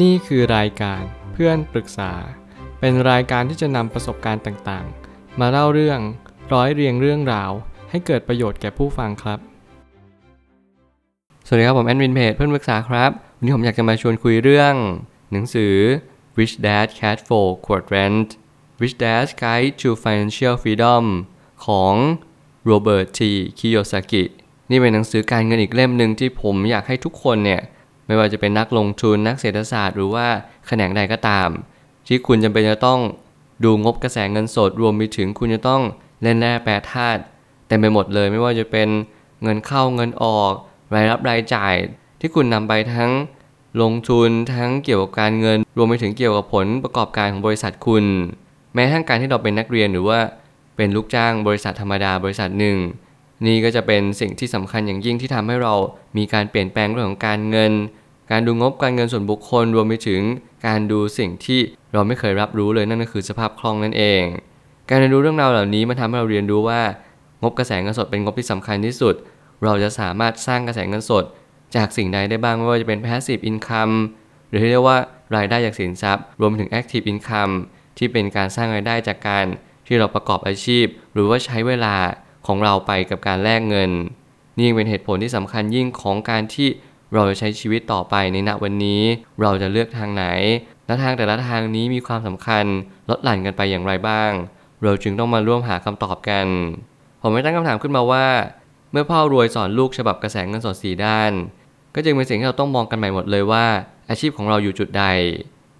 นี่คือรายการเพื่อนปรึกษา เป็นรายการที่จะนำประสบการณ์ต่างๆ มาเล่าเรื่องร้อยเรียงเรื่องราว ให้เกิดประโยชน์แก่ผู้ฟังครับ สวัสดีครับ ผมแอดมินเพจเพื่อนปรึกษาครับ วันนี้ผมอยากจะมาชวนคุยเรื่อง หนังสือ Rich Dad's Cashflow Quadrant Rich Dad's Guide to Financial Freedom ของโรเบิร์ตทีคิโยซากินี่เป็นหนังสือการเงินอีกเล่มหนึ่งที่ผมอยากให้ทุกคนเนี่ย ไม่ว่าจะเป็นนักลงทุนนักเศรษฐศาสตร์ หรือว่าแขนงใดก็ตาม ที่คุณจำเป็นจะต้องดูงบกระแสเงินสดรวมไปถึงคุณจะต้องเล่นแร่แปรธาตุเต็มไปหมดเลย ไม่ว่าจะเป็นเงินเข้าเงินออก รายรับรายจ่าย ที่คุณนำไปทั้งลงทุนทั้งเกี่ยวกับการเงิน รวมไปถึงเกี่ยวกับผลประกอบการของบริษัทคุณ แม้ทั้งการที่เราเป็นนักเรียนหรือว่าเป็นลูกจ้างบริษัทธรรมดาบริษัทหนึ่ง นี่ก็จะเป็นสิ่งที่สำคัญอย่างยิ่งที่ทำให้เรามีการเปลี่ยนแปลงเรื่องของการเงิน การดูงบการเงินส่วนบุคคลรวมไปถึงการดูสิ่งที่เราไม่เคยรับรู้เลยนั่นก็คือสภาพคล่องนั่นเอง การเรียนรู้เรื่องราวเหล่านี้มันทำให้เราเรียนรู้ว่างบกระแสเงินสดเป็นงบที่สำคัญที่สุด เราจะสามารถสร้างกระแสเงินสด จากสิ่งใดได้บ้างไม่ว่าจะเป็น passive income หรือที่เรียกว่ารายได้จากสินทรัพย์ รวมไปถึง active income ที่เป็นการสร้างรายได้จากการที่เราประกอบอาชีพ หรือว่าใช้เวลา ของเราไปกับการแลกเงิน นี่ยังเป็นเหตุผลที่สำคัญยิ่งของการที่เราจะใช้ชีวิตต่อไปในณวันนี้ เราจะเลือกทางไหน และทางแต่ละทางนี้มีความสำคัญลดหลั่นกันไปอย่างไรบ้าง เราจึงต้องมาร่วมหาคำตอบกัน ผมไม่ตั้งคำถามขึ้นมาว่า เมื่อพ่อรวยสอนลูกฉบับกระแสเงินสดสีด้าน ก็จึงเป็นสิ่งที่เราต้องมองกันใหม่หมดเลยว่า อาชีพของเราอยู่จุดใด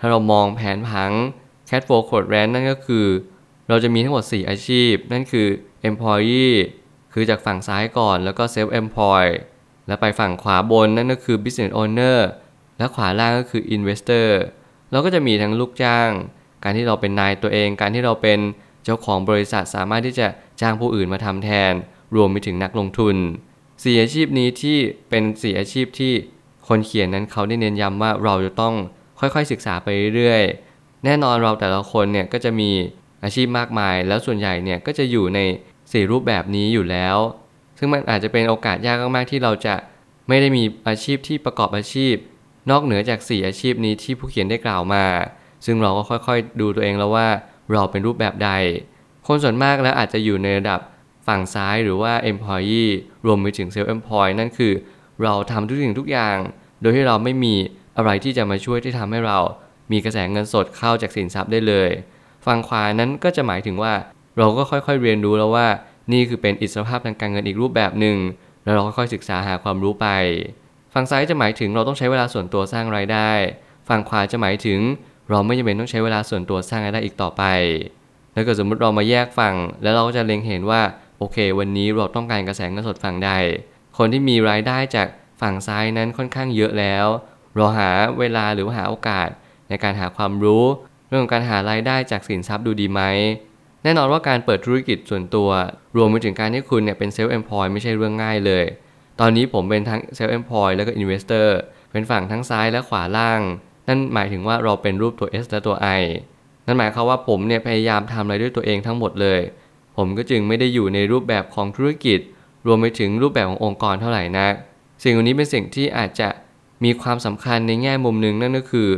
ถ้าเรามองแผนผัง Cat for Code Rand นั่นก็คือ เราจะมีทั้งหมด 4 อาชีพ นั่นคือ Employee คือจากฝั่งซ้ายก่อนแล้วก็ Self Employed แล้วไปฝั่งขวาบนนั่นก็คือ Business Owner และขวาล่างก็คือ Investor เราก็จะมีทั้งลูกจ้าง การที่เราเป็นนายตัวเอง การที่เราเป็นเจ้าของบริษัทสามารถที่จะจ้างผู้อื่นมาทำแทน รวมไปถึงนักลงทุนสี่อาชีพนี้ที่เป็นสี่อาชีพที่คนเขียนนั้นเขาได้เน้นย้ำว่าเราจะต้องค่อยๆศึกษาไปเรื่อยๆ แน่นอนเราแต่ละคนเนี่ยก็จะมีอาชีพมากมาย แล้วส่วนใหญ่เนี่ยก็จะอยู่ใน สี่รูปแบบนี้อยู่แล้ว ซึ่งมันอาจจะเป็นโอกาสยากมากๆที่เราจะไม่ได้มีอาชีพที่ประกอบอาชีพ นอกเหนือจาก 4 อาชีพนี้ที่ผู้เขียนได้กล่าวมา ซึ่งเราก็ค่อยๆ ดูตัวเองแล้วว่าเราเป็นรูปแบบใด คนส่วนมากแล้วอาจจะอยู่ในระดับฝั่งซ้ายหรือว่า employee รวมไปถึง self employed นั่นคือ เราทำทุกสิ่งทุกอย่าง โดยที่เราไม่มีอะไรที่จะมาช่วยที่ทำให้เรา มีกระแสเงินสดเข้าจากสินทรัพย์ได้เลย ฝั่งขวานั้นก็จะหมายถึงว่า เราก็ค่อยๆเรียนรู้แล้วว่า นี่คือเป็นอิสรภาพทางการเงินอีกรูปแบบหนึ่ง แล้วเราค่อยๆศึกษาหาความรู้ไป ฝั่งซ้ายจะหมายถึงเราต้องใช้เวลาส่วนตัวสร้างรายได้ ฝั่งขวาจะหมายถึง เราไม่จำเป็นต้องใช้เวลาส่วนตัวสร้างรายได้อีกต่อไปแล้วก็สมมติเรามาแยกฝั่ง แล้วเราก็จะเล็งเห็นว่าโอเค วันนี้เราต้องการกระแสเงินสดฝั่งใด คนที่มีรายได้จากฝั่งซ้ายนั้นค่อนข้างเยอะแล้ว เราหาเวลาหรือว่าหาโอกาสในการหาความรู้ เรื่องของการหารายได้จากสินทรัพย์ดูดีไหม แน่นอนว่าการเปิดธุรกิจส่วนตัว รวมไปถึงการที่คุณเนี่ยเป็นเซลล์ e อ p l o y ไม่ใช่เรื่องง่ายเลย ตอนนี้ผมเป็นทั้งเซลล์ e อ p l o y แล้วก็ Investor เป็นฝั่งทั้งซ้ายและขวาล่าง นั่นหมายถึงว่าเราเป็นรูปตัว S และตัว I นั่นหมายความว่าผมเนี่ยพยายามทำอะไรด้วยตัวเองทั้งหมดเลย ผมก็จึงไม่ได้อยู่ในรูปแบบของธุรกิจ รวมไปถึงรูปแบบขององค์กรเท่าไหร่นัก สิ่งเหล่านี้เป็นสิ่งที่อาจจะมีความสำคัญในแง่มุมหนึ่งนั่นก็คือ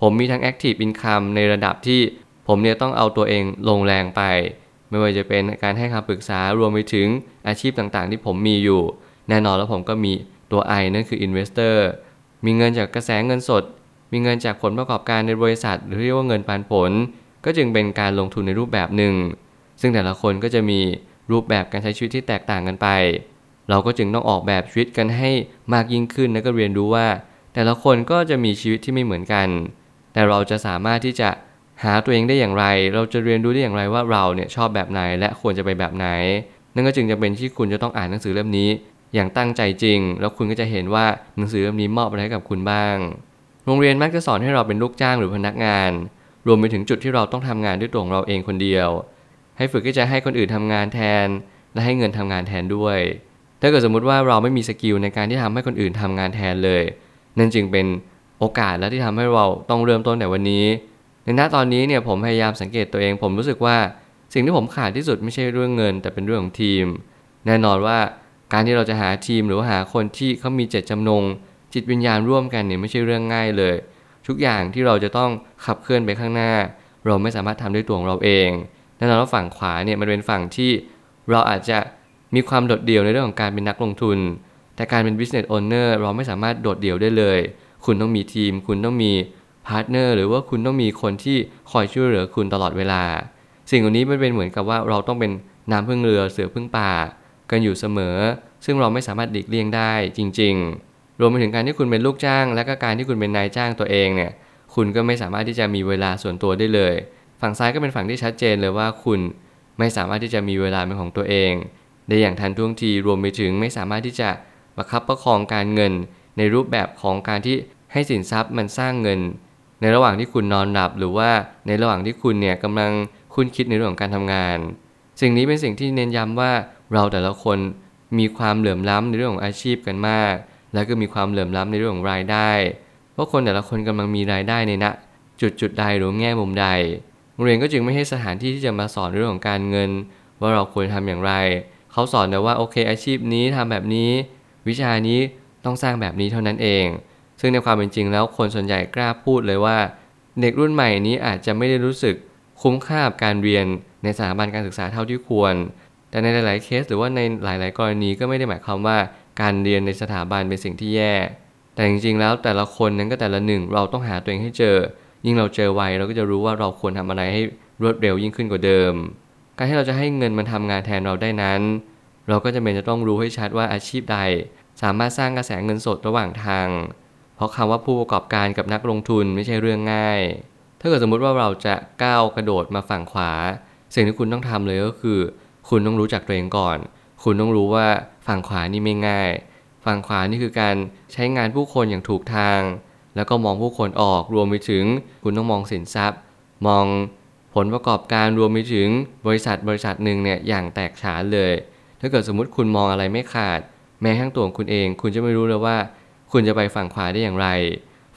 ผมมีทั้ง Active Income ในระดับที่ ผมเนี่ยต้องเอาตัวเองลงแรงไป ไม่ว่าจะเป็นการให้คำปรึกษารวมไปถึงอาชีพต่างๆ ที่ผมมีอยู่ แน่นอนแล้วผมก็มีตัว I นั่นคือ Investor มีเงินจากกระแสเงินสด มีเงินจากผลประกอบการในบริษัท หรือเรียกว่าเงินปันผล ก็จึงเป็นการลงทุนในรูปแบบหนึ่ง ซึ่งแต่ละคนก็จะมีรูปแบบการใช้ชีวิตที่แตกต่างกันไป เราก็จึงต้องออกแบบชีวิตกันให้มากยิ่งขึ้นและก็เรียนรู้ว่า แต่ละคนก็จะมีชีวิตที่ไม่เหมือนกัน แต่เราจะสามารถที่จะ หาตัวเองได้อย่างไร เราจะเรียนรู้ได้อย่างไรว่าเราเนี่ยชอบแบบไหนและควรจะไปแบบไหน นั่นก็จึงจะเป็นที่คุณจะต้องอ่านหนังสือเล่มนี้ อย่างตั้งใจจริง แล้วคุณก็จะเห็นว่าหนังสือเล่มนี้มอบอะไรให้กับคุณบ้าง โรงเรียนมักจะสอนให้เราเป็นลูกจ้างหรือพนักงาน รวมไปถึงจุดที่เราต้องทำงานด้วยตัวของเราเองคนเดียว ให้ฝึกที่จะให้คนอื่นทำงานแทน และให้เงินทำงานแทนด้วย ถ้าเกิดสมมุติว่าเราไม่มีสกิลในการที่ทำให้คนอื่นทำงานแทนเลย นั่นจึงเป็นโอกาสและที่ทำให้เราต้องเริ่มต้นแต่วันนี้ ในณตอนนี้เนี่ยผมพยายามสังเกตตัวเอง ผมรู้สึกว่าสิ่งที่ผมขาดที่สุดไม่ใช่เรื่องเงิน แต่เป็นเรื่องของทีม แน่นอนว่าการที่เราจะหาทีมหรือว่าหาคนที่เขามีเจตจำนง จิตวิญญาณร่วมกันเนี่ยไม่ใช่เรื่องง่ายเลย ทุกอย่างที่เราจะต้องขับเคลื่อนไปข้างหน้า เราไม่สามารถทำด้วยตัวของเราเองแน่นอนว่าฝั่งขวาเนี่ยมันเป็นฝั่งที่เราอาจจะมีความโดดเดี่ยวในเรื่องของการเป็นนักลงทุน แต่การเป็น business owner เราไม่สามารถโดดเดี่ยวได้เลย คุณต้องมีทีม คุณต้องมี partner หรือว่าคุณต้องมีคนที่คอยช่วยเหลือคุณตลอดเวลา สิ่งเหล่านี้มันเป็นเหมือนกับว่าเราต้องเป็นน้ำพึ่งเรือเสือพึ่งป่า กันอยู่เสมอ ซึ่งเราไม่สามารถหลีกเลี่ยงได้จริง ๆ รวมไปถึงการที่คุณเป็นลูกจ้าง และก็การที่คุณเป็นนายจ้างตัวเองเนี่ยคุณก็ไม่สามารถที่จะมีเวลาส่วนตัวได้เลย ฝั่งซ้ายก็เป็นฝั่งที่ชัดเจนเลยว่าคุณไม่สามารถที่จะมีเวลาเป็นของตัวเอง ได้อย่างทันท่วงทีรวมไปถึงไม่สามารถที่จะประคับประคองการเงิน ในรูปแบบของการที่ให้สินทรัพย์มันสร้างเงิน ในระหว่างที่คุณนอนหลับหรือว่าในระหว่างที่คุณเนี่ยกำลังคุ้นคิดในเรื่องของการทำงาน สิ่งนี้เป็นสิ่งที่เน้นย้ำว่าเราแต่ละคนมีความเหลื่อมล้ำในเรื่องของอาชีพกันมาก แล้วก็มีความเหลื่อมล้ำในเรื่องของรายได้ เพราะคนแต่ละคนกำลังมีรายได้ในณจุดจุดใดหรือแง่มุมใดโรงเรียนก็จึงไม่ให้สถานที่ที่จะมาสอนเรื่องของการเงิน ว่าเราควรทำอย่างไร เขาสอนแต่ว่าโอเคอาชีพนี้ทำแบบนี้ วิชานี้ต้องสร้างแบบนี้เท่านั้นเอง ซึ่งในความเป็นจริงแล้วคนส่วนใหญ่กล้าพูดเลยว่า เด็กรุ่นใหม่นี้อาจจะไม่ได้รู้สึกคุ้มค่ากับการเรียนในสถาบันการศึกษาเท่าที่ควร แต่ในหลาย ๆ เคส หรือว่าในหลาย ๆ กรณีก็ไม่ได้หมายความว่าการเรียนในสถาบันเป็นสิ่งที่แย่ แต่จริง ๆ แล้วแต่ละคนนั้นก็แต่ละหนึ่งเราต้องหาตัวเองให้เจอ ยิ่งเราเจอไวเราก็จะรู้ว่าเราควรทำอะไรให้รวดเร็วยิ่งขึ้นกว่าเดิม การที่เราจะให้เงินมันทำงานแทนเราได้นั้น เราก็จะเป็นจะต้องรู้ให้ชัดว่าอาชีพใด สามารถสร้างกระแสเงินสดระหว่างทาง เพราะคำว่าผู้ประกอบการกับนักลงทุนไม่ใช่เรื่องง่าย ถ้าเกิดสมมุติว่าเราจะก้าวกระโดดมาฝั่งขวา สิ่งที่คุณต้องทำเลยก็คือ คุณต้องรู้จักตัวเองก่อน คุณต้องรู้ว่าฝั่งขวานี่ไม่ง่าย ฝั่งขวานี่คือการใช้งานผู้คนอย่างถูกทาง แล้วก็มองผู้คนออกรวมไปถึง คุณต้องมองสินทรัพย์ มองผลประกอบการรวมไปถึงบริษัทบริษัทหนึ่งเนี่ยอย่างแตกฉานเลย ถ้าเกิดสมมติคุณมองอะไรไม่ขาด แม้ทั้งตัวของคุณเอง คุณจะไม่รู้เลยว่า คุณจะไปฝั่งขวาได้อย่างไร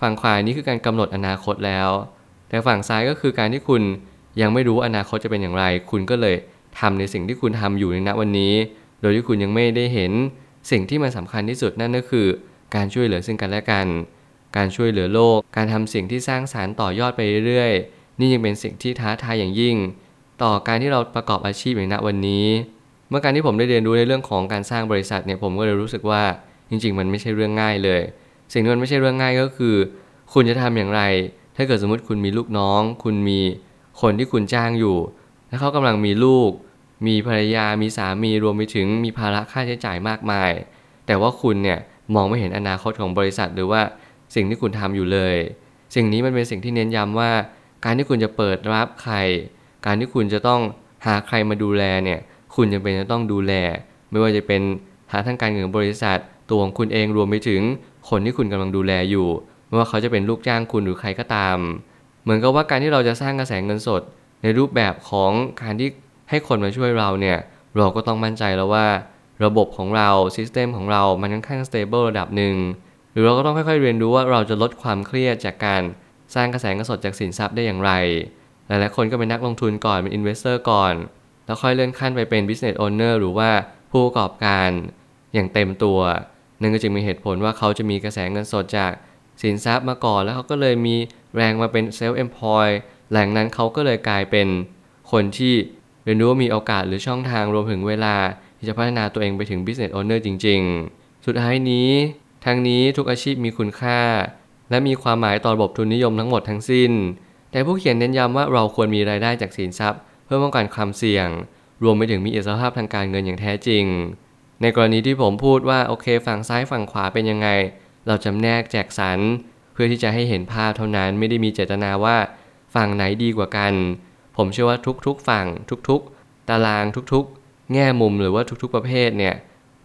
ฝั่งขวานี้คือการกำหนดอนาคตแล้ว แต่ฝั่งซ้ายก็คือการที่คุณยังไม่รู้อนาคตจะเป็นอย่างไร คุณก็เลยทำในสิ่งที่คุณทำอยู่ในณวันนี้ โดยที่คุณยังไม่ได้เห็นสิ่งที่มันสาคัญที่สุดนั่นก็คือ การช่วยเหลือซึ่งกันและกัน การช่วยเหลือโลก การทำสิ่งที่สร้างสารรค์ต่อยอดไปเรื่อยๆ นี่ยังเป็นสิ่งที่ท้าทายอย่างยิ่ง ต่อการที่เราประกอบอาชีพอย่างณวันนี้ เมื่อการที่ผมได้เรียนรู้ในเรื่องของการสร้างบริษัทเนี่ยผมก็เลยรู้สึกว่า จริงๆ มันไม่ใช่เรื่องง่ายเลย สิ่งที่มันไม่ใช่เรื่องง่ายก็คือ คุณจะทำอย่างไร ถ้าเกิดสมมติคุณมีลูกน้อง คุณมีคนที่คุณจ้างอยู่ และเขากำลังมีลูก มีภรรยา มีสามี รวมไปถึงมีภาระค่าใช้จ่ายมากมาย แต่ว่าคุณเนี่ยมองไม่เห็นอนาคตของบริษัทหรือว่าสิ่งที่คุณทำอยู่เลย สิ่งนี้มันเป็นสิ่งที่เน้นย้ำว่า การที่คุณจะเปิดรับใคร การที่คุณจะต้องหาใครมาดูแลเนี่ย คุณจำเป็นจะต้องดูแล ไม่ว่าจะเป็นหาทางการเงินบริษัท ตัวของคุณเองรวมไปถึงคนที่คุณกำลังดูแลอยู่ไม่ว่าเขาจะเป็นลูกจ้างคุณหรือใครก็ตาม เหมือนกับว่าการที่เราจะสร้างกระแสเงินสด ในรูปแบบของการที่ให้คนมาช่วยเราเนี่ยเราก็ต้องมั่นใจแล้วว่า ระบบของเรา system ของเรามันค่อนข้าง stable ระดับหนึ่งหรือเราก็ต้องค่อยๆเรียนรู้ว่าเราจะลดความเครียดจากการสร้างกระแสเงินสดจากสินทรัพย์ได้อย่างไร หลายๆคนก็เป็นนักลงทุนก่อนเป็น investor ก่อน แล้วค่อยเลื่อนขั้นไปเป็น business owner หรือว่าผู้ประกอบการอย่างเต็มตัว นั่นก็จึงมีเหตุผลว่าเขาจะมีกระแสเงินสดจากสินทรัพย์มาก่อน แล้วเขาก็เลยมีแรงมาเป็น self employ แหล่งนั้นเขาก็เลยกลายเป็นคนที่เรียนรู้ว่ามีโอกาสหรือช่องทางรวมถึงเวลา ที่จะพัฒนาตัวเองไปถึง business owner จริง ๆ สุดท้ายนี้ ทั้งนี้ทุกอาชีพมีคุณค่า และมีความหมายต่อระบบทุนนิยมทั้งหมดทั้งสิ้น แต่ผู้เขียนเน้นย้ำว่าเราควรมีรายได้จากสินทรัพย์ เพื่อป้องกันความเสี่ยง รวมไปถึงมีอิสรภาพทางการเงินอย่างแท้จริง ในกรณีที่ผมพูดว่าโอเคฝั่งซ้ายฝั่งขวาเป็นยังไง เราจำแนกแจกสรรเพื่อที่จะให้เห็นภาพเท่านั้นไม่ได้มีเจตนาว่า ฝั่งไหนดีกว่ากัน ผมเชื่อว่าทุกๆ ฝั่งทุกๆ ตารางทุกๆ แง่มุมหรือว่าทุกๆประเภทเนี่ย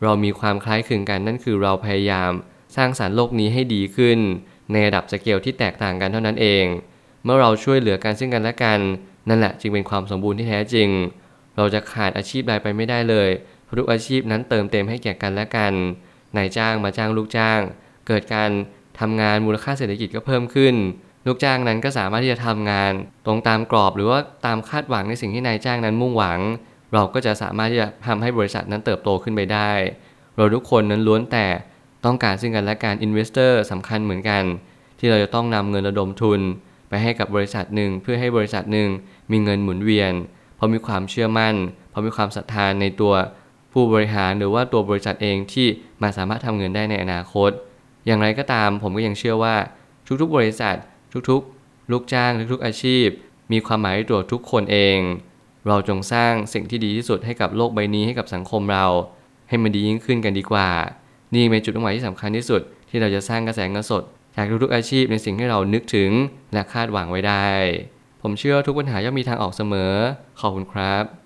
เรามีความคล้ายคลึงกันนั่นคือเราพยายามสร้างสารรค์โลกนี้ให้ดีขึ้น ในระดับสเกลที่แตกต่างกันเท่านั้นเอง เมื่อเราช่วยเหลือกันซึ่งกันและกัน นั่นแหละจึงเป็นความสมบูรณ์ที่แท้จริง เราจะขาดอาชีพใดไปไม่ได้เลย ทุกอาชีพนั้นเติมเต็มให้แก่กันและกัน นายจ้างมาจ้างลูกจ้าง เกิดการทำงานมูลค่าเศรษฐกิจก็เพิ่มขึ้น ลูกจ้างนั้นก็สามารถที่จะทำงาน ตรงตามกรอบหรือว่าตามคาดหวังในสิ่งที่นายจ้างนั้นมุ่งหวัง เราก็จะสามารถที่จะทำให้บริษัทนั้นเติบโตขึ้นไปได้ เราทุกคนนั้นล้วนแต่ต้องการซึ่งกันและกัน investor สำคัญเหมือนกัน ที่เราจะต้องนำเงินระดมทุน ไปให้กับบริษัทหนึ่งเพื่อให้บริษัทหนึ่งมีเงินหมุนเวียนเพราะมีความเชื่อมั่นเพราะมีความศรัทธานในตัว ผู้บริหารหรือว่าตัวบริษัทเองที่มาสามารถทำเงินได้ในอนาคต อย่างไรก็ตามผมก็ยังเชื่อว่าทุกๆบริษัท ทุกๆ ลูกจ้างทุกๆอาชีพ มีความหมายในตัวทุกคนเอง เราจงสร้างสิ่งที่ดีที่สุดให้กับโลกใบนี้ให้กับสังคมเรา ให้มันดียิ่งขึ้นกันดีกว่า นี่เป็นจุดมุ่งหมายที่สำคัญที่สุด ที่เราจะสร้างกระแสเงินสดจากทุกๆอาชีพในสิ่งที่เรานึกถึงและคาดหวังไว้ได้ ผมเชื่อทุกปัญหาย่อมมีทางออกเสมอ ขอบคุณครับ